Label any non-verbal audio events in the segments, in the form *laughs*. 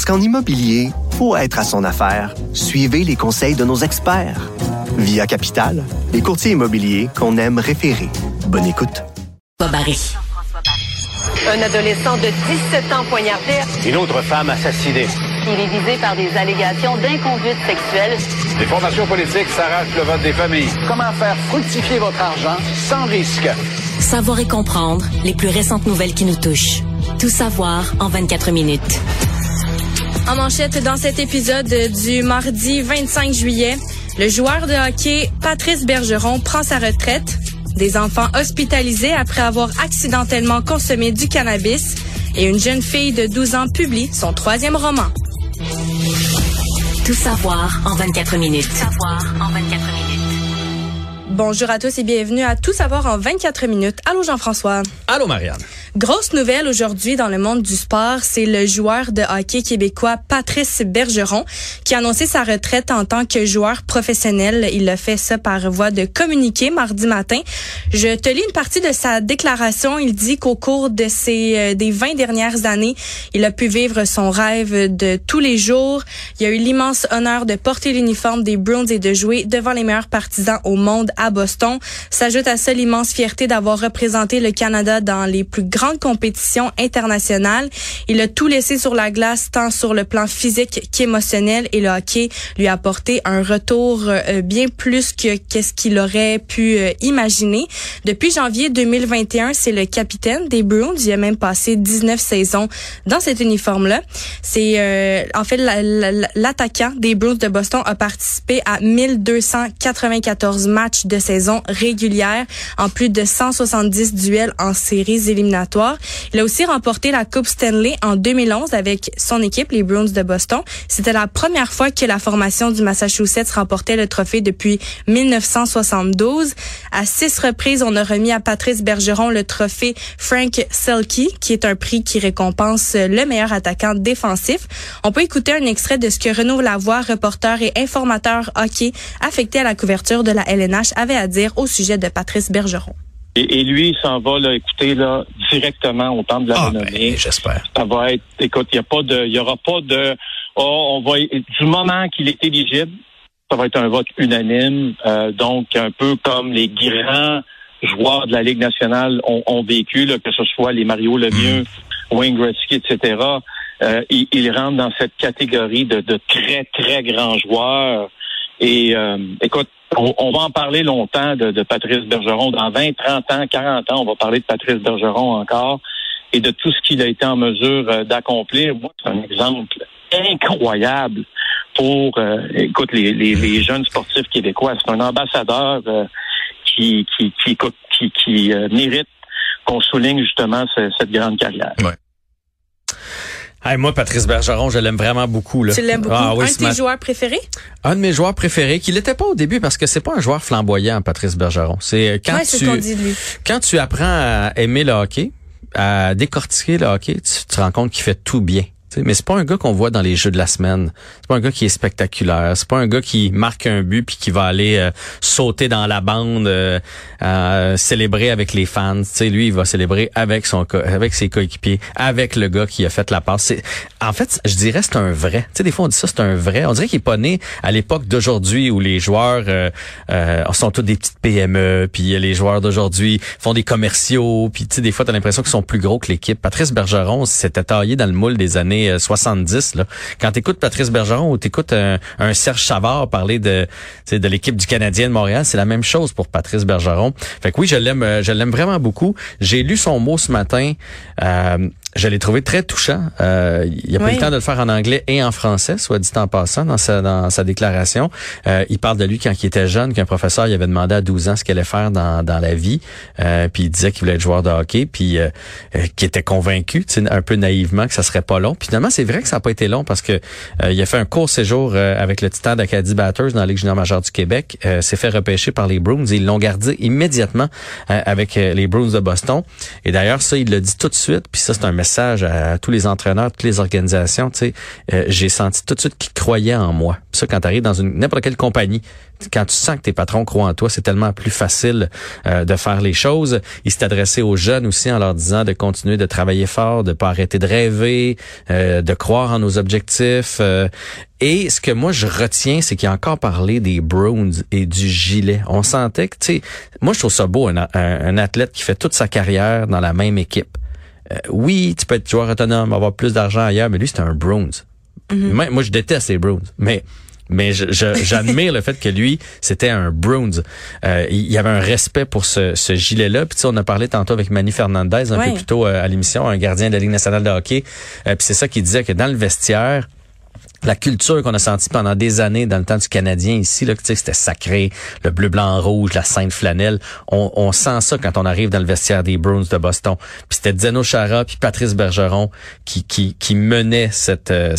Parce qu'en immobilier, pour être à son affaire, suivez les conseils de nos experts. Via Capital, les courtiers immobiliers qu'on aime référer. Bonne écoute. Barry. Un adolescent de 17 ans poignardé. Une autre femme assassinée. Il est visé par des allégations d'inconduite sexuelle. Les formations politiques s'arrachent le vote des familles. Comment faire fructifier votre argent sans risque? Savoir et comprendre les plus récentes nouvelles qui nous touchent. Tout savoir en 24 minutes. En manchette dans cet épisode du mardi 25 juillet, le joueur de hockey Patrice Bergeron prend sa retraite. Des enfants hospitalisés après avoir accidentellement consommé du cannabis et une jeune fille de 12 ans publie son troisième roman. Tout savoir en 24 minutes. Tout savoir en 24 minutes. Bonjour à tous et bienvenue à Tout savoir en 24 minutes. Allô Jean-François. Allô Marianne. Grosse nouvelle aujourd'hui dans le monde du sport, c'est le joueur de hockey québécois Patrice Bergeron qui a annoncé sa retraite en tant que joueur professionnel. Il a fait ça par voie de communiqué mardi matin. Je te lis une partie de sa déclaration. Il dit qu'au cours de ces euh, des 20 dernières années, il a pu vivre son rêve de tous les jours. Il a eu l'immense honneur de porter l'uniforme des Browns et de jouer devant les meilleurs partisans au monde à Boston. S'ajoute à ça l'immense fierté d'avoir représenté le Canada dans les plus grandes compétitions internationales. Il a tout laissé sur la glace, tant sur le plan physique qu'émotionnel, et le hockey lui a apporté un retour euh, bien plus que qu'est-ce qu'il aurait pu euh, imaginer. Depuis janvier 2021, c'est le capitaine des Bruins. Il a même passé 19 saisons dans cet uniforme-là. C'est euh, en fait l'attaquant des Bruins de Boston a participé à 1294 matchs de saison régulière, en plus de 170 duels en séries éliminatoires il a aussi remporté la Coupe Stanley en 2011 avec son équipe, les Bruins de Boston. C'était la première fois que la formation du Massachusetts remportait le trophée depuis 1972. À six reprises, on a remis à Patrice Bergeron le trophée Frank Selke, qui est un prix qui récompense le meilleur attaquant défensif. On peut écouter un extrait de ce que Renaud Lavoie, reporter et informateur hockey affecté à la couverture de la LNH, avait à dire au sujet de Patrice Bergeron. Et, lui, il s'en va là, écouter là, directement au temps de la ah, renommée. Ben, J'espère. Ça va être, écoute, il y a pas de, il y aura pas de, oh, on va, du moment qu'il est éligible, ça va être un vote unanime. Euh, donc, un peu comme les grands joueurs de la Ligue nationale ont, ont vécu, là, que ce soit les Mario Lemieux, mm. Wayne Gretzky, etc. Euh, ils, ils, rentrent dans cette catégorie de, de très, très grands joueurs. Et euh, écoute, on, va en parler longtemps de, Patrice Bergeron. Dans 20, 30 ans, 40 ans, on va parler de Patrice Bergeron encore et de tout ce qu'il a été en mesure euh, d'accomplir. Moi, c'est un exemple incroyable pour, euh, écoute, les, les, jeunes sportifs québécois. C'est un ambassadeur euh, qui, qui, qui, qui, qui mérite qu'on souligne justement cette grande carrière. Ouais moi, Patrice Bergeron, je l'aime vraiment beaucoup. Là. Tu l'aimes beaucoup? Ah, oui, un de tes joueurs préférés? Un de mes joueurs préférés, qui l'était pas au début parce que c'est pas un joueur flamboyant, Patrice Bergeron. C'est euh, quand tu quand tu apprends à aimer le hockey, à décortiquer le hockey, tu te rends compte qu'il fait tout bien mais c'est pas un gars qu'on voit dans les jeux de la semaine. C'est pas un gars qui est spectaculaire. C'est pas un gars qui marque un but puis qui va aller euh, sauter dans la bande, euh, euh, célébrer avec les fans. sais, lui, il va célébrer avec son avec ses coéquipiers, avec le gars qui a fait la passe. En fait, je dirais c'est un vrai. sais, des fois on dit ça, c'est un vrai. On dirait qu'il est pas né à l'époque d'aujourd'hui où les joueurs sont tous des petites PME, puis les joueurs d'aujourd'hui font des commerciaux, puis des fois t'as l'impression qu'ils sont plus gros que l'équipe. Patrice Bergeron s'était taillé dans le moule des années 70. Là. Quand tu écoutes Patrice Bergeron ou tu écoutes un, Serge Savard parler de, de l'équipe du Canadien de Montréal, c'est la même chose pour Patrice Bergeron. Fait que oui, je l'aime euh, je l'aime vraiment beaucoup. J'ai lu son mot ce matin. Euh, je l'ai trouvé très touchant. Euh, il a pas eu le temps de le faire en anglais et en français, soit dit en passant, dans sa, dans sa déclaration. Euh, il parle de lui quand il était jeune, qu'un professeur il avait demandé à 12 ans ce qu'il allait faire dans, dans la vie. Euh, puis il disait qu'il voulait être joueur de hockey, puis euh, euh qu'il était convaincu, un peu naïvement, que ça serait pas long. Puis finalement, c'est vrai que ça n'a pas été long parce que euh, il a fait un court séjour avec le Titan d'Acadie Batters dans la Ligue junior majeure du Québec. s'est fait repêcher par les Bruins et ils l'ont gardé immédiatement avec les Bruins de Boston. Et d'ailleurs, ça, il l'a dit tout de suite. Puis ça, c'est un message à, tous les entraîneurs, toutes les organisations. Tu sais, euh, j'ai senti tout de suite qu'ils croyaient en moi. ça, quand tu arrives dans une n'importe quelle compagnie, quand tu sens que tes patrons croient en toi, c'est tellement plus facile euh, de faire les choses. Il s'est adressé aux jeunes aussi en leur disant de continuer de travailler fort, de pas arrêter de rêver, euh, de croire en nos objectifs. et ce que moi je retiens, c'est qu'il a encore parlé des Browns et du gilet. On sentait que, tu sais, moi je trouve ça beau un athlète qui fait toute sa carrière dans la même équipe. Euh, oui, tu peux être joueur autonome, avoir plus d'argent ailleurs, mais lui, c'est un bronze. Mhm. Moi, je déteste les Browns, mais mais *laughs* j'admire le fait que lui, c'était un bronze. Euh, il y avait un respect pour ce, ce gilet-là. Puis on a parlé tantôt avec Manny Fernandez, un peu plus tôt euh, à l'émission, un gardien de la Ligue nationale de hockey. puis c'est ça qu'il disait que dans le vestiaire, la culture qu'on a sentie pendant des années dans le temps du Canadien ici, là, c'était sacré, le bleu, blanc, rouge, la sainte flanelle. On, on, sent ça quand on arrive dans le vestiaire des Bruins de Boston. Puis c'était Zeno Chara puis Patrice Bergeron qui, qui, qui menait cette... Euh,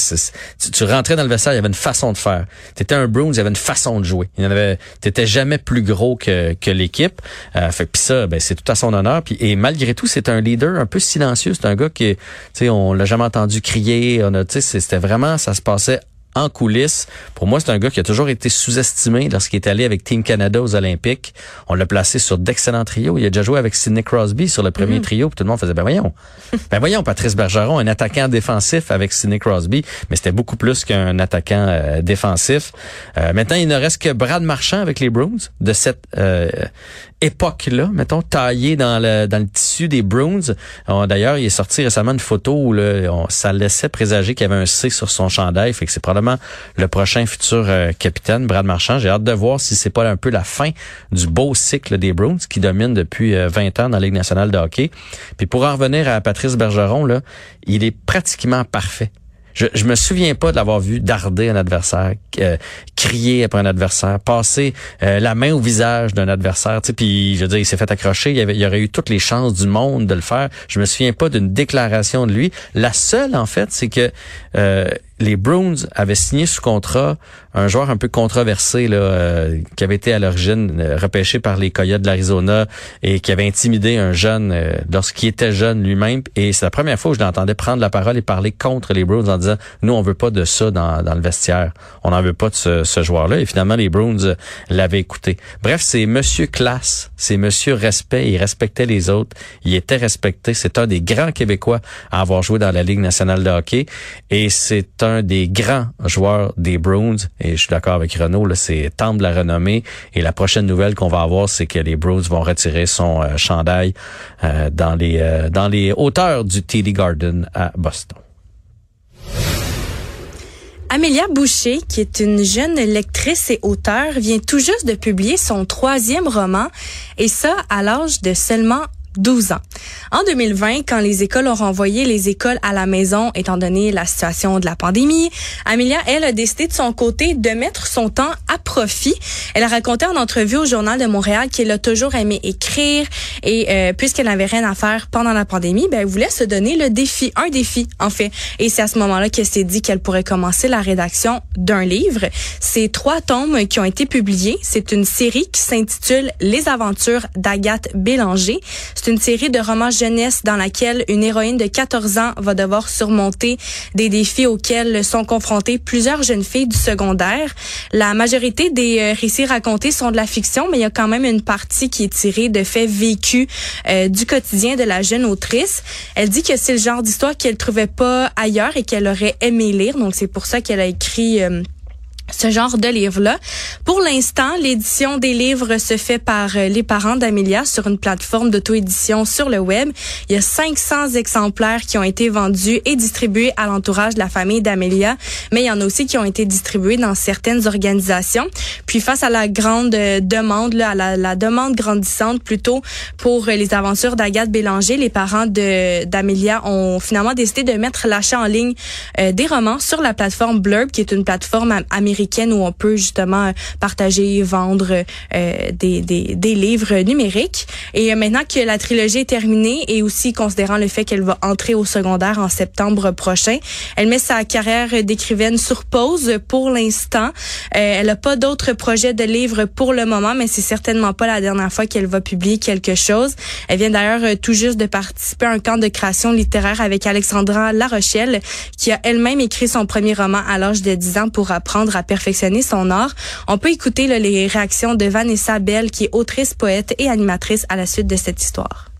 tu, rentrais dans le vestiaire, il y avait une façon de faire. T'étais un Bruins, il y avait une façon de jouer. Il y en avait, t'étais jamais plus gros que, que l'équipe. Euh, fait puis ça, ben, c'est tout à son honneur. Puis et malgré tout, c'est un leader un peu silencieux. C'est un gars qui, tu sais, on l'a jamais entendu crier. On a, tu c'était vraiment, ça se passait en coulisses. Pour moi, c'est un gars qui a toujours été sous-estimé lorsqu'il est allé avec Team Canada aux Olympiques. On l'a placé sur d'excellents trios. Il a déjà joué avec Sidney Crosby sur le premier mhm. trio. Puis tout le monde faisait, ben voyons. *laughs* ben voyons, Patrice Bergeron, un attaquant défensif avec Sidney Crosby. Mais c'était beaucoup plus qu'un attaquant euh, défensif. Euh, maintenant, il ne reste que Brad Marchand avec les Bruins de cette euh, époque-là, mettons, taillé dans le, dans le tissu des Bruins. D'ailleurs, il est sorti récemment une photo où là, ça laissait présager qu'il y avait un C sur son chandail. Fait que c'est probablement le prochain futur euh, capitaine, Brad Marchand. J'ai hâte de voir si c'est pas un peu la fin du beau cycle des Bruins qui domine depuis 20 euh, ans dans la Ligue nationale de hockey. Puis pour en revenir à Patrice Bergeron, là, il est pratiquement parfait. Je, je me souviens pas de l'avoir vu darder un adversaire, euh, crier après un adversaire, passer la main au visage d'un adversaire. Puis je veux dire, il s'est fait accrocher. Il y, avait, il aurait eu toutes les chances du monde de le faire. Je me souviens pas d'une déclaration de lui. La seule, en fait, c'est que les Bruins avaient signé sous contrat un joueur un peu controversé là, euh, qui avait été à l'origine euh, repêché par les Coyotes de l'Arizona et qui avait intimidé un jeune euh, lorsqu'il était jeune lui-même. Et c'est la première fois que je l'entendais prendre la parole et parler contre les Bruins en disant nous on veut pas de ça dans, dans le vestiaire, on n'en veut pas de ce, ce joueur-là. Et finalement les Bruins l'avaient écouté. Bref, c'est Monsieur classe, c'est Monsieur respect. Il respectait les autres, il était respecté. C'est un des grands Québécois à avoir joué dans la Ligue nationale de hockey et c'est un des grands joueurs des Bruins. Et je suis d'accord avec Renault, là, c'est temps de la renommée. Et la prochaine nouvelle qu'on va avoir, c'est que les Bruins vont retirer son euh, chandail euh, dans les euh, dans les hauteurs du TD Garden à Boston. Amélia Boucher, qui est une jeune lectrice et auteure, vient tout juste de publier son troisième roman, et ça à l'âge de seulement 12 ans. En 2020, quand les écoles ont renvoyé les écoles à la maison, étant donné la situation de la pandémie, Amelia, elle, a décidé de son côté de mettre son temps à profit. Elle a raconté en entrevue au Journal de Montréal qu'elle a toujours aimé écrire et euh, puisqu'elle n'avait rien à faire pendant la pandémie, ben, elle voulait se donner le défi, un défi en fait. Et c'est à ce moment-là qu'elle s'est dit qu'elle pourrait commencer la rédaction d'un livre. C'est trois tomes qui ont été publiés. C'est une série qui s'intitule Les aventures d'Agathe Bélanger. C'est une série de romans jeunesse dans laquelle une héroïne de 14 ans va devoir surmonter des défis auxquels sont confrontées plusieurs jeunes filles du secondaire. La majorité des euh, récits racontés sont de la fiction, mais il y a quand même une partie qui est tirée de faits vécus euh, du quotidien de la jeune autrice. Elle dit que c'est le genre d'histoire qu'elle trouvait pas ailleurs et qu'elle aurait aimé lire, donc c'est pour ça qu'elle a écrit euh, ce genre de livre-là. Pour l'instant, l'édition des livres se fait par euh, les parents d'Amelia sur une plateforme d'auto-édition sur le web. Il y a 500 exemplaires qui ont été vendus et distribués à l'entourage de la famille d'Amelia, mais il y en a aussi qui ont été distribués dans certaines organisations. Puis face à la grande euh, demande, là, à la, demande grandissante plutôt pour euh, les aventures d'Agathe Bélanger, les parents d'Amelia ont finalement décidé de mettre l'achat en ligne des romans sur la plateforme Blurb, qui est une plateforme américaine où on peut justement partager, vendre euh, des, des, livres numériques. Et maintenant que la trilogie est terminée et aussi considérant le fait qu'elle va entrer au secondaire en septembre prochain, elle met sa carrière d'écrivaine sur pause pour l'instant. Euh, elle n'a pas d'autres projets de livres pour le moment, mais c'est certainement pas la dernière fois qu'elle va publier quelque chose. Elle vient d'ailleurs euh, tout juste de participer à un camp de création littéraire avec Alexandra Larochelle, qui a elle-même écrit son premier roman à l'âge de 10 ans pour apprendre à perfectionner son art. On peut écouter les réactions de Vanessa Bell, qui est autrice, poète et animatrice à la suite de cette histoire.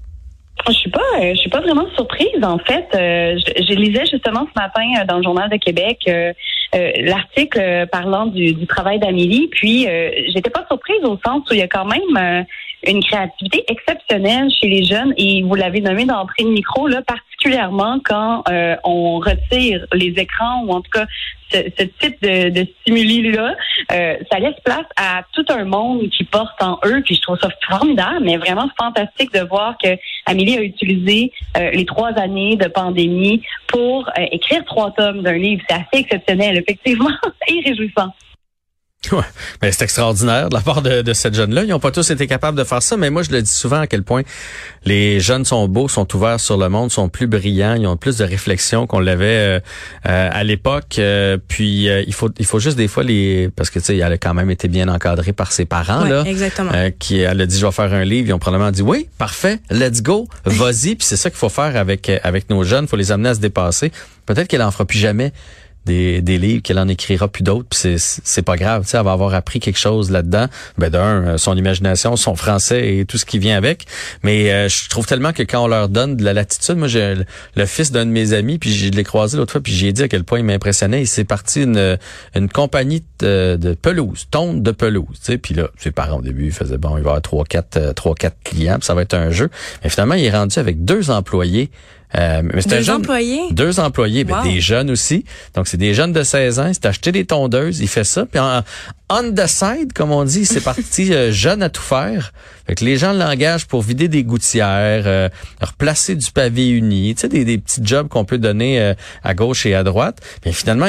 Je suis pas, euh, je suis pas vraiment surprise en fait. Euh, je, lisais justement ce matin euh, dans le journal de Québec l'article parlant du, du travail d'Amélie, puis j'étais pas surprise au sens où il y a quand même une créativité exceptionnelle chez les jeunes et vous l'avez nommé d'entrée de micro là, particulièrement quand euh, on retire les écrans ou en tout cas ce, ce type de, de stimuli-là, euh, ça laisse place à tout un monde qui porte en eux, puis je trouve ça formidable, mais vraiment fantastique de voir que Amélie a utilisé euh, les trois années de pandémie pour écrire trois tomes d'un livre. C'est assez exceptionnel, effectivement, *laughs* et réjouissant. *laughs* Ouais, mais c'est extraordinaire de la part de, de cette jeune-là. Ils n'ont pas tous été capables de faire ça, mais moi je le dis souvent à quel point les jeunes sont beaux, sont ouverts sur le monde, sont plus brillants, ils ont plus de réflexion qu'on l'avait euh, euh, à l'époque. Euh, puis il faut il faut juste des fois les parce que tu sais elle a quand même été bien encadrée par ses parents là, exactement. qui elle a dit je vais faire un livre, ils ont probablement dit oui parfait, let's go, vas-y. puis c'est ça qu'il faut faire avec avec nos jeunes, faut les amener à se dépasser. Peut-être qu'elle en fera plus jamais des, des livres, qu'elle en écrira plus d'autres, puis c'est, pas grave, tu sais, elle va avoir appris quelque chose là-dedans. Ben d'un, euh, son imagination, son français et tout ce qui vient avec. Mais euh, je trouve tellement que quand on leur donne de la latitude, moi j'ai le, fils d'un de mes amis, puis je l'ai croisé l'autre fois, puis j'ai dit à quel point il m'impressionnait. Il s'est parti une, une compagnie de, de pelouse, tonde de pelouse, tu sais. Puis là, ses parents au début, ils faisaient bon, il va avoir trois, quatre, euh, trois, quatre clients, puis ça va être un jeu. Mais finalement, il est rendu avec deux employés euh, mais deux employés? Deux employés, ben, des jeunes aussi. Donc, c'est des jeunes de 16 ans. Il s'est acheté des tondeuses, il fait ça. Puis en, on the side, comme on dit, c'est parti *laughs* euh, jeune à tout faire. Fait que les gens l'engagent pour vider des gouttières, euh, replacer du pavé uni, tu sais, des, des petits jobs qu'on peut donner euh, à gauche et à droite. Mais finalement,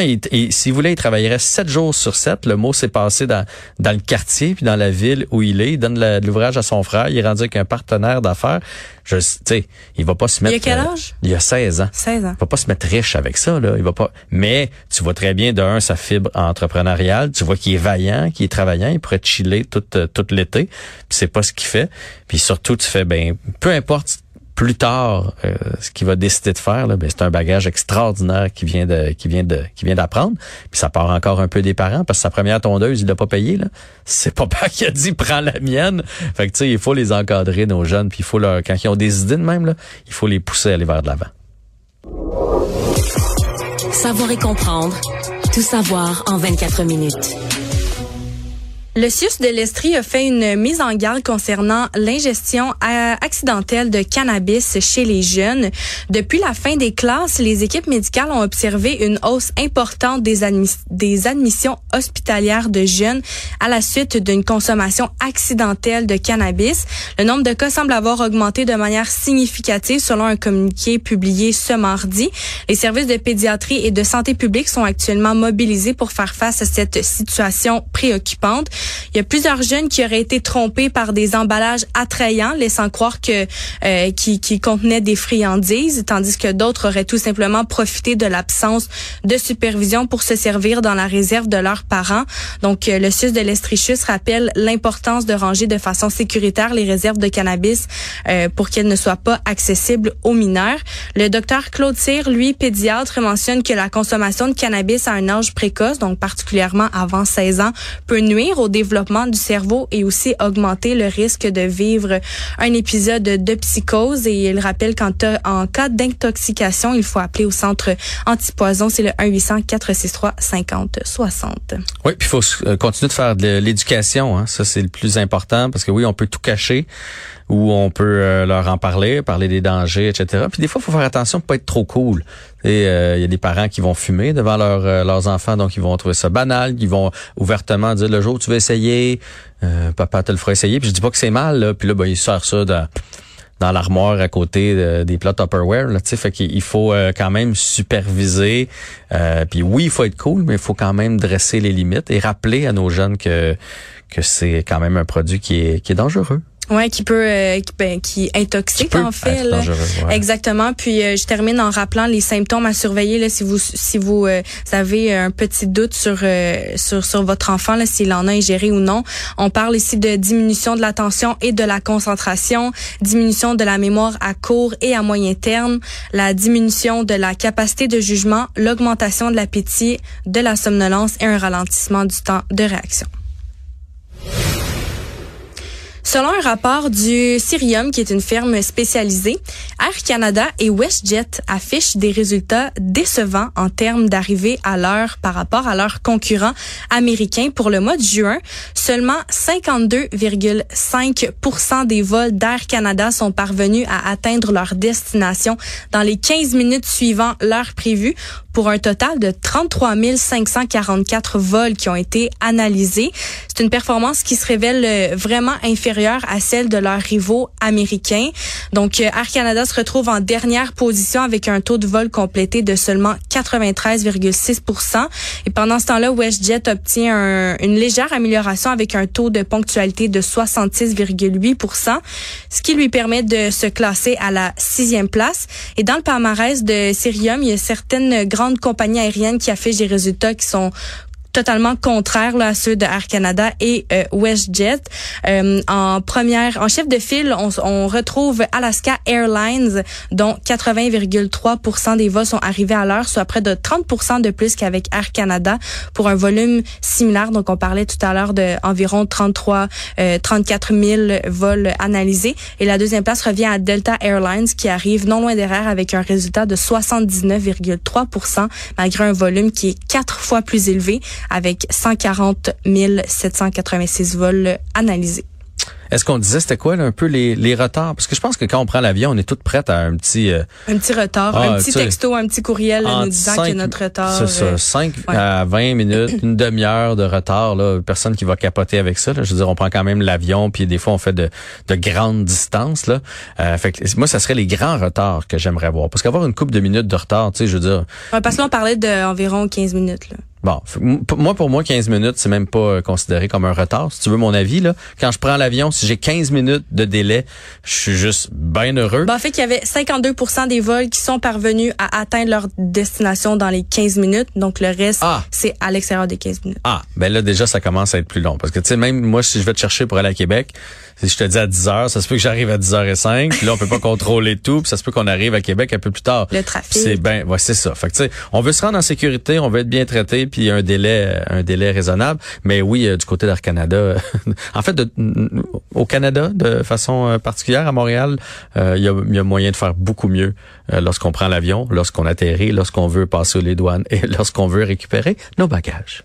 s'il voulait, il travaillerait sept jours sur sept. Le mot s'est passé dans, dans le quartier puis dans la ville où il est. Il donne de l'ouvrage à son frère. Il est rendu avec un partenaire d'affaires. Je, tu sais, il va pas se mettre. Il a quel âge? Il a 16 ans. 16 ans. Il va pas se mettre riche avec ça, là. Il va pas. Mais tu vois très bien d'un sa fibre entrepreneuriale. Tu vois qu'il est vaillant qui est travaillant, il pourrait chiller tout, euh, tout l'été, puis c'est pas ce qu'il fait. Puis surtout, tu fais, ben, peu importe plus tard euh, ce qu'il va décider de faire, là, ben, c'est un bagage extraordinaire qui vient de qui vient de qui vient d'apprendre. Puis ça part encore un peu des parents parce que sa première tondeuse, il l'a pas payé là. C'est *laughs* papa qui a dit prends la mienne. Fait que tu sais, il faut les encadrer nos jeunes, puis il faut leur quand ils ont des idées de même là, il faut les pousser à aller vers de l'avant. Savoir et comprendre, tout savoir en 24 minutes. Le CIUS de l'Estrie a fait une mise en garde concernant l'ingestion accidentelle de cannabis chez les jeunes. Depuis la fin des classes, les équipes médicales ont observé une hausse importante des, des admissions hospitalières de jeunes à la suite d'une consommation accidentelle de cannabis. Le nombre de cas semble avoir augmenté de manière significative selon un communiqué publié ce mardi. Les services de pédiatrie et de santé publique sont actuellement mobilisés pour faire face à cette situation préoccupante. Il y a plusieurs jeunes qui auraient été trompés par des emballages attrayants, laissant croire que euh, qui, qui contenaient des friandises, tandis que d'autres auraient tout simplement profité de l'absence de supervision pour se servir dans la réserve de leurs parents. Donc, euh, le CIUS de l'Estrichus rappelle l'importance de ranger de façon sécuritaire les réserves de cannabis euh, pour qu'elles ne soient pas accessibles aux mineurs. Le docteur Claude Cyr, lui, pédiatre, mentionne que la consommation de cannabis à un âge précoce, donc particulièrement avant 16 ans, peut nuire au développement du cerveau et aussi augmenter le risque de vivre un épisode de psychose. Et il rappelle qu'en cas d'intoxication, il faut appeler au centre antipoison. C'est le 1-800-463-5060. Oui, puis il faut euh, continuer de faire de l'éducation. Hein. Ça, c'est le plus important parce que oui, on peut tout cacher ou on peut euh, leur en parler, parler des dangers, etc. Puis des fois, il faut faire attention pour pas être trop cool. Et euh, il y a des parents qui vont fumer devant leur, leurs enfants, donc ils vont trouver ça banal, ils vont ouvertement dire le jour où tu veux essayer, papa te le fera essayer. Puis je dis pas que c'est mal, là. puis là, ben, il sort ça dans dans l'armoire à côté des plats Tupperware. Là, fait qu'il faut quand même superviser. puis oui, il faut être cool, mais il faut quand même dresser les limites et rappeler à nos jeunes que que c'est quand même un produit qui est qui est dangereux. Ouais, qui peut, euh, qui, ben, qui intoxique en fait. Exactement. Puis euh, je termine en rappelant les symptômes à surveiller là, si vous si vous, euh, avez un petit doute sur sur sur votre enfant là, s'il en a ingéré ou non. On parle ici de diminution de l'attention et de la concentration, diminution de la mémoire à court et à moyen terme, la diminution de la capacité de jugement, l'augmentation de l'appétit, de la somnolence et un ralentissement du temps de réaction. Selon un rapport du Cirium, qui est une firme spécialisée, Air Canada et WestJet affichent des résultats décevants en termes d'arrivée à l'heure par rapport à leurs concurrents américains. Pour le mois de juin, seulement 52,5 des vols d'Air Canada sont parvenus à atteindre leur destination dans les 15 minutes suivant l'heure prévue pour un total de 33 544 vols qui ont été analysés. C'est une performance qui se révèle vraiment inférieure à celle de leurs rivaux américains. Donc, euh, Air Canada se retrouve en dernière position avec un taux de vol complété de seulement 93,6% Et pendant ce temps-là, WestJet obtient une légère amélioration avec un taux de ponctualité de 66,8% ce qui lui permet de se classer à la sixième place. Et dans le palmarès de Cirium, il y a certaines grandes grandes compagnies aériennes qui affichent des résultats qui sont totalement contraire là, à ceux de Air Canada et euh, WestJet. Euh, en première, en chef de file, on, on retrouve Alaska Airlines, dont 80,3% des vols sont arrivés à l'heure, soit près de 30% de plus qu'avec Air Canada pour un volume similaire. Donc, on parlait tout à l'heure de environ 33, euh, 34 000 vols analysés. Et la deuxième place revient à Delta Airlines, qui arrive non loin derrière avec un résultat de 79,3% malgré un volume qui est quatre fois plus élevé avec 140 786 vols analysés. Est-ce qu'on disait c'était quoi là, un peu les, les retards? Parce que je pense que quand on prend l'avion, on est toutes prêtes à un petit euh, un petit retard, un ah, petit texto, un petit courriel nous disant qu'il y a notre retard. C'est ça, 5 euh, à 20 minutes, une demi-heure de retard là, personne qui va capoter avec ça là. Je veux dire on prend quand même l'avion puis des fois on fait de, de grandes distances là. Euh, fait que, moi ça serait les grands retards que j'aimerais voir parce qu'avoir une coupe de minutes de retard, tu sais, je veux dire. parce qu'on parlait d'environ 15 minutes là. Bon, moi pour moi 15 minutes, c'est même pas euh, considéré comme un retard. Si tu veux mon avis là, quand je prends l'avion, si j'ai 15 minutes de délai, je suis juste bien heureux. Ben, en fait, il y avait 52% des vols qui sont parvenus à atteindre leur destination dans les 15 minutes, donc le reste ah. c'est à l'extérieur des 15 minutes. Ah, ben là déjà ça commence à être plus long parce que tu sais même moi si je vais te chercher pour aller à Québec, si je te dis à 10 heures, ça se peut que j'arrive à 10 h 05 puis là on peut pas *laughs* contrôler tout, puis ça se peut qu'on arrive à Québec un peu plus tard. Le trafic. C'est ben ouais, c'est ça. Fait que tu sais, on veut se rendre en sécurité, on veut être bien traité puis un délai un délai raisonnable, mais oui euh, du côté d'Air Canada *laughs* en fait de, au Canada de façon euh, particulière à Montréal, euh, il y, a, y, a, moyen de faire beaucoup mieux lorsqu'on prend l'avion, lorsqu'on atterrit, lorsqu'on veut passer les douanes et *laughs* lorsqu'on veut récupérer nos bagages.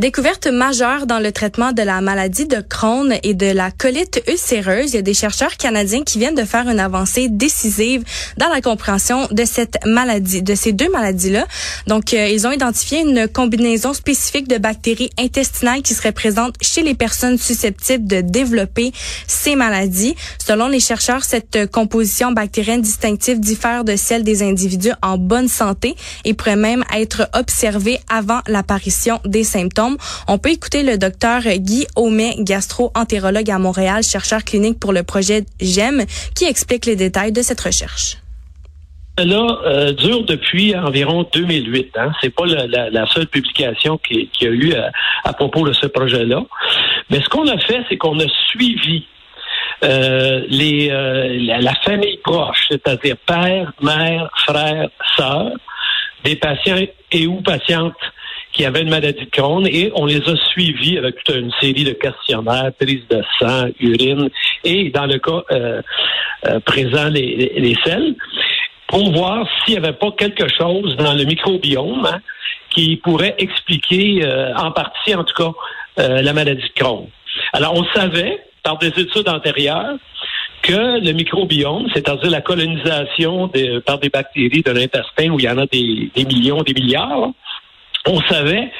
Découverte majeure dans le traitement de la maladie de Crohn et de la colite ulcéreuse. Il y a des chercheurs canadiens qui viennent de faire une avancée décisive dans la compréhension de cette maladie, de ces deux maladies-là. Donc, euh, ils ont identifié une combinaison spécifique de bactéries intestinales qui seraient présentes chez les personnes susceptibles de développer ces maladies. Selon les chercheurs, cette composition bactérienne distinctive diffère de celle des individus en bonne santé et pourrait même être observée avant l'apparition des symptômes. On peut écouter le docteur Guy Aumet, gastro-entérologue à Montréal, chercheur clinique pour le projet GEM, qui explique les détails de cette recherche là euh, dure depuis environ 2008. Hein. C'est pas la, seule publication qui, qui a eu à, propos de ce projet-là. Mais ce qu'on a fait, c'est qu'on a suivi euh, les, la, famille proche, c'est-à-dire père, mère, frère, sœur, des patients et ou patientes qui avaient une maladie de Crohn et on les a suivis avec toute une série de questionnaires, prise de sang, urine et dans le cas présent les, les, selles pour voir s'il n'y avait pas quelque chose dans le microbiome hein, qui pourrait expliquer euh, en partie, en tout cas, euh, la maladie de Crohn. Alors, on savait, par des études antérieures, que le microbiome, c'est-à-dire la colonisation par des bactéries de l'intestin, où il y en a des, millions, des milliards, on savait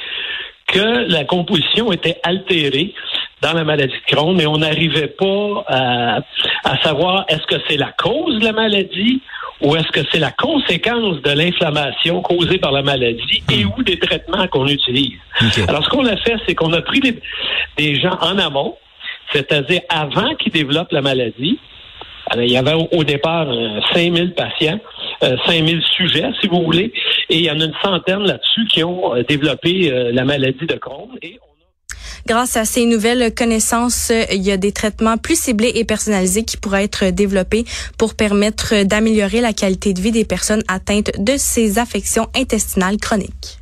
que la composition était altérée dans la maladie de Crohn, mais on n'arrivait pas à, à savoir est-ce que c'est la cause de la maladie ou est-ce que c'est la conséquence de l'inflammation causée par la maladie et hmm. ou des traitements qu'on utilise? Alors, ce qu'on a fait, c'est qu'on a pris des, gens en amont, c'est-à-dire avant qu'ils développent la maladie. Alors, il y avait au, départ 5000 euh, patients, euh, 5000 sujets, si vous voulez, et il y en a une centaine là-dessus qui ont euh, développé euh, la maladie de Crohn. Grâce à ces nouvelles connaissances, il y a des traitements plus ciblés et personnalisés qui pourraient être développés pour permettre d'améliorer la qualité de vie des personnes atteintes de ces affections intestinales chroniques.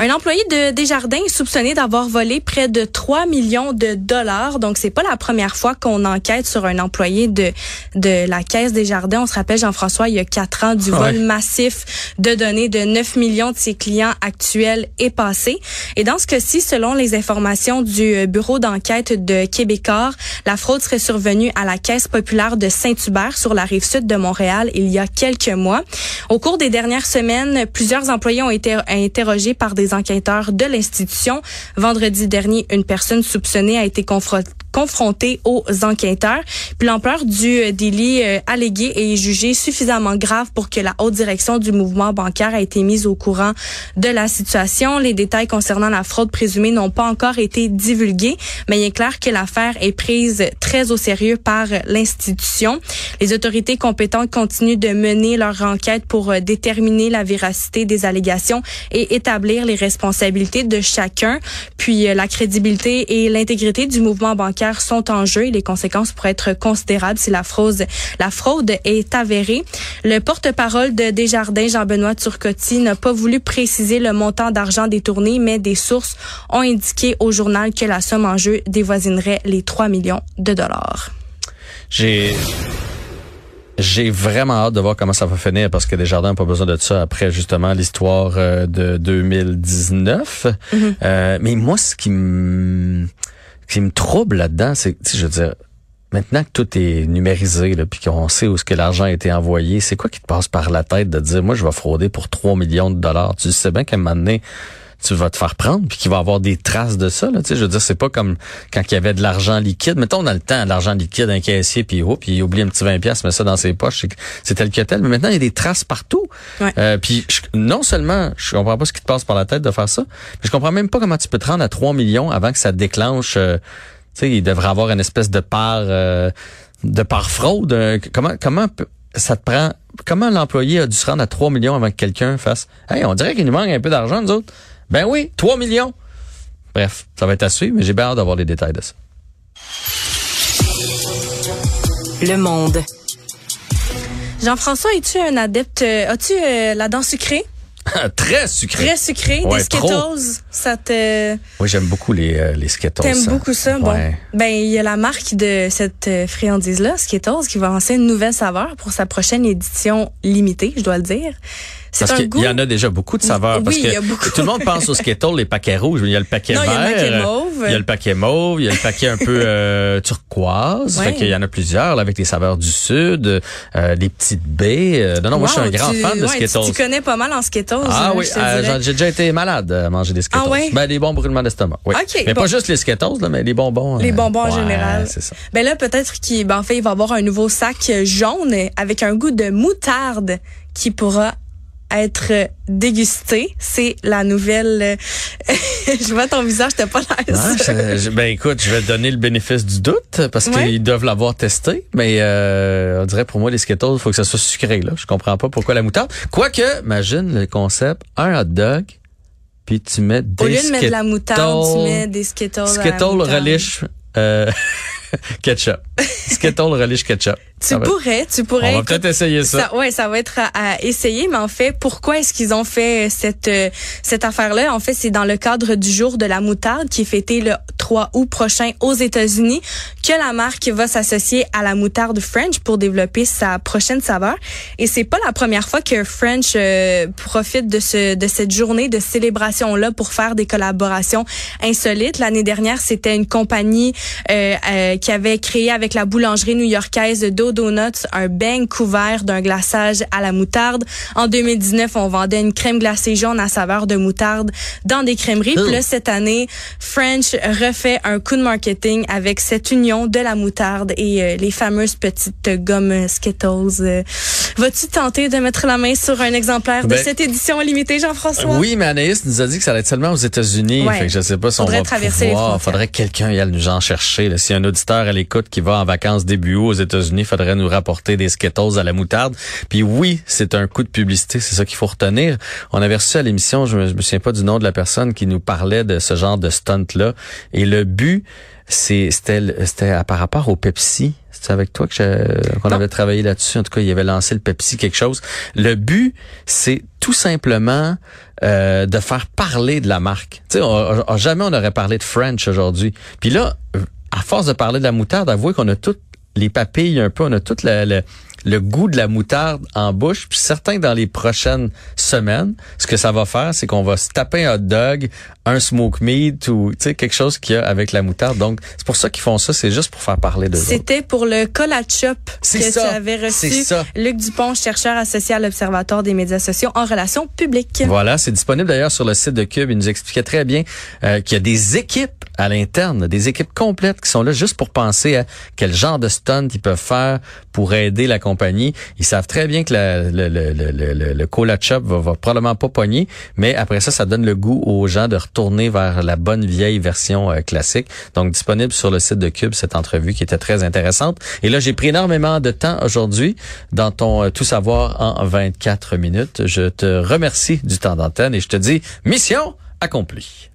Un employé de Desjardins est soupçonné d'avoir volé près de 3 millions de dollars. Donc, c'est pas la première fois qu'on enquête sur un employé de, de la Caisse Desjardins. On se rappelle, Jean-François, il y a quatre ans, du vol massif de données de 9 millions de ses clients actuels est passé. Et dans ce cas-ci, selon les informations du bureau d'enquête de Québécois, la fraude serait survenue à la Caisse populaire de Saint-Hubert sur la rive sud de Montréal il y a quelques mois. Au cours des dernières semaines, plusieurs employés ont été interrogés par des enquêteurs de l'institution. Vendredi dernier, une personne soupçonnée a été confrontée confronté aux enquêteurs. Puis l'ampleur du délit euh, allégué est jugé suffisamment grave pour que la haute direction du mouvement bancaire ait été mise au courant de la situation. Les détails concernant la fraude présumée n'ont pas encore été divulgués, mais il est clair que l'affaire est prise très au sérieux par l'institution. Les autorités compétentes continuent de mener leur enquête pour euh, déterminer la véracité des allégations et établir les responsabilités de chacun. Puis euh, la crédibilité et l'intégrité du mouvement bancaire sont en jeu et les conséquences pourraient être considérables si la fraude, la fraude est avérée. Le porte-parole de Desjardins, Jean-Benoît Turcotti, n'a pas voulu préciser le montant d'argent détourné, mais des sources ont indiqué au journal que la somme en jeu dévoisinerait les 3 millions de dollars. J'ai j'ai vraiment hâte de voir comment ça va finir parce que Desjardins n'ont pas besoin de ça après justement l'histoire euh, de 2019. Mm-hmm. euh, mais moi, ce qui me ce qui me trouble là-dedans, c'est, je veux dire, maintenant que tout est numérisé, là, puis qu'on sait où ce que l'argent a été envoyé, c'est quoi qui te passe par la tête de dire, moi, je vais frauder pour 3 millions de dollars? Tu sais bien qu'à un moment donné, tu vas te faire prendre puis qu'il va avoir des traces de ça là tu sais. Je veux dire c'est pas comme quand il y avait de l'argent liquide. Mettons on a le temps de l'argent liquide un caissier puis oh puis il oublie un petit 20 pièces met ça dans ses poches c'est tel que tel. Mais maintenant il y a des traces partout. Euh, puis non seulement je comprends pas ce qui te passe par la tête de faire ça mais je comprends même pas comment tu peux te rendre à 3 millions avant que ça déclenche euh, tu sais il devrait avoir une espèce de part euh, de part fraude comment comment ça te prend comment l'employé a dû se rendre à 3 millions avant que quelqu'un fasse hey on dirait qu'il nous manque un peu d'argent nous autres ben oui, 3 millions. Bref, ça va être à suivre, mais j'ai bien hâte d'avoir les détails de ça. Le monde. Jean-François, es-tu un adepte, euh, as-tu euh, la dent sucrée? *laughs* Très sucré. Très sucré. des Skittles, ça te... Oui, j'aime beaucoup les, euh, les Skittles. T'aimes beaucoup ça? Bon. Ben, il y a la marque de cette friandise-là, Skittles, qui va lancer une nouvelle saveur pour sa prochaine édition limitée, je dois le dire. Parce qu'il y en a déjà beaucoup de saveurs. parce que tout le monde pense aux Skittles, les paquets rouges. Il y a le paquet vert. Il y a le paquet mauve. Il y a le paquet mauve. Il y a le paquet un peu *laughs* euh, turquoise. Fait qu'il y en a plusieurs là, avec les saveurs du Sud, euh, les petites baies. Euh, non, non, moi, je suis un grand fan de Skittles. Tu, connais pas mal en Skittles. Ah oui, euh, j'ai déjà été malade à manger des Skittles. Ah ouais? Ben, des bons brûlements d'estomac. Oui. mais pas juste les Skittles, là, mais les bonbons. Les bonbons en général. c'est ça. Ben là, peut-être qu'il ben, en fait, il va avoir un nouveau sac jaune avec un goût de moutarde qui pourra être dégusté. C'est la nouvelle. Euh, *laughs* je vois ton visage, t'es pas l'aise. ben écoute, je vais donner le bénéfice du doute parce qu'ils doivent l'avoir testé. Mais euh, on dirait pour moi les Skittles, il faut que ça soit sucré là. Je comprends pas pourquoi la moutarde. Quoique, imagine le concept, un hot dog, puis tu mets des Au lieu de mettre de la moutarde, tu mets des Skittles. Skittles relish euh, *laughs* *laughs* ketchup. Skittles relish ketchup. Tu pourrais, tu pourrais. On va peut-être essayer ça. ça. Ouais, ça va être à, essayer, mais en fait, pourquoi est-ce qu'ils ont fait cette euh, cette affaire-là? En fait, c'est dans le cadre du jour de la moutarde qui est fêté le 3 août prochain aux États-Unis que la marque va s'associer à la moutarde French pour développer sa prochaine saveur. Et c'est pas la première fois que French euh, profite de ce de cette journée de célébration là pour faire des collaborations insolites. L'année dernière, c'était une compagnie euh, euh, qui avait créé avec la boulangerie new-yorkaise Do Donuts un bang couvert d'un glaçage à la moutarde. En 2019, on vendait une crème glacée jaune à saveur de moutarde dans des crèmeries. Puis là, cette année, French refait un coup de marketing avec cette union de la moutarde et euh, les fameuses petites gommes Skittles. Vas-tu tenter de mettre la main sur un exemplaire de ben, cette édition limitée, Jean-François? Oui, mais Anaïs nous a dit que ça allait être seulement aux États-Unis. Fait que je sais pas si on va traverser pouvoir. Faudrait que quelqu'un y aille nous en chercher. Si un auditeur à l'écoute qui va en vacances début août aux États-Unis, faudrait nous rapporter des Skittles à la moutarde. Puis oui, c'est un coup de publicité, c'est ça qu'il faut retenir. On avait reçu à l'émission, je me, me souviens pas du nom de la personne qui nous parlait de ce genre de stunt-là. Et le but, c'était c'était par rapport au Pepsi. C'est avec toi que qu'on avait travaillé là-dessus. En tout cas, il avait lancé le Pepsi quelque chose. Le but, c'est tout simplement euh, de faire parler de la marque. Tu sais, jamais on aurait parlé de French aujourd'hui. Puis là, à force de parler de la moutarde, avouez qu'on a toutes les papilles un peu, on a tout le, le goût de la moutarde en bouche. Puis certains dans les prochaines semaines, ce que ça va faire, c'est qu'on va se taper un hot dog, un smoke meat ou quelque chose qu'il y a avec la moutarde. Donc c'est pour ça qu'ils font ça, c'est juste pour faire parler de C'était pour le cola chop que tu avais reçu. Ça. Luc Dupont, chercheur associé à l'Observatoire des médias sociaux en relations publiques. Voilà, c'est disponible d'ailleurs sur le site de Cube. Il nous expliquait très bien euh, qu'il y a des équipes à l'interne, des équipes complètes qui sont là juste pour penser à quel genre de stunt ils peuvent faire pour aider la compagnie. Ils savent très bien que le, le, le, le, cola chop va, va, probablement pas pogner, mais après ça, ça donne le goût aux gens de retourner vers la bonne vieille version euh, classique. Donc, disponible sur le site de Cube, cette entrevue qui était très intéressante. Et là, j'ai pris énormément de temps aujourd'hui dans ton euh, Tout savoir en 24 minutes. Je te remercie du temps d'antenne et je te dis mission accomplie.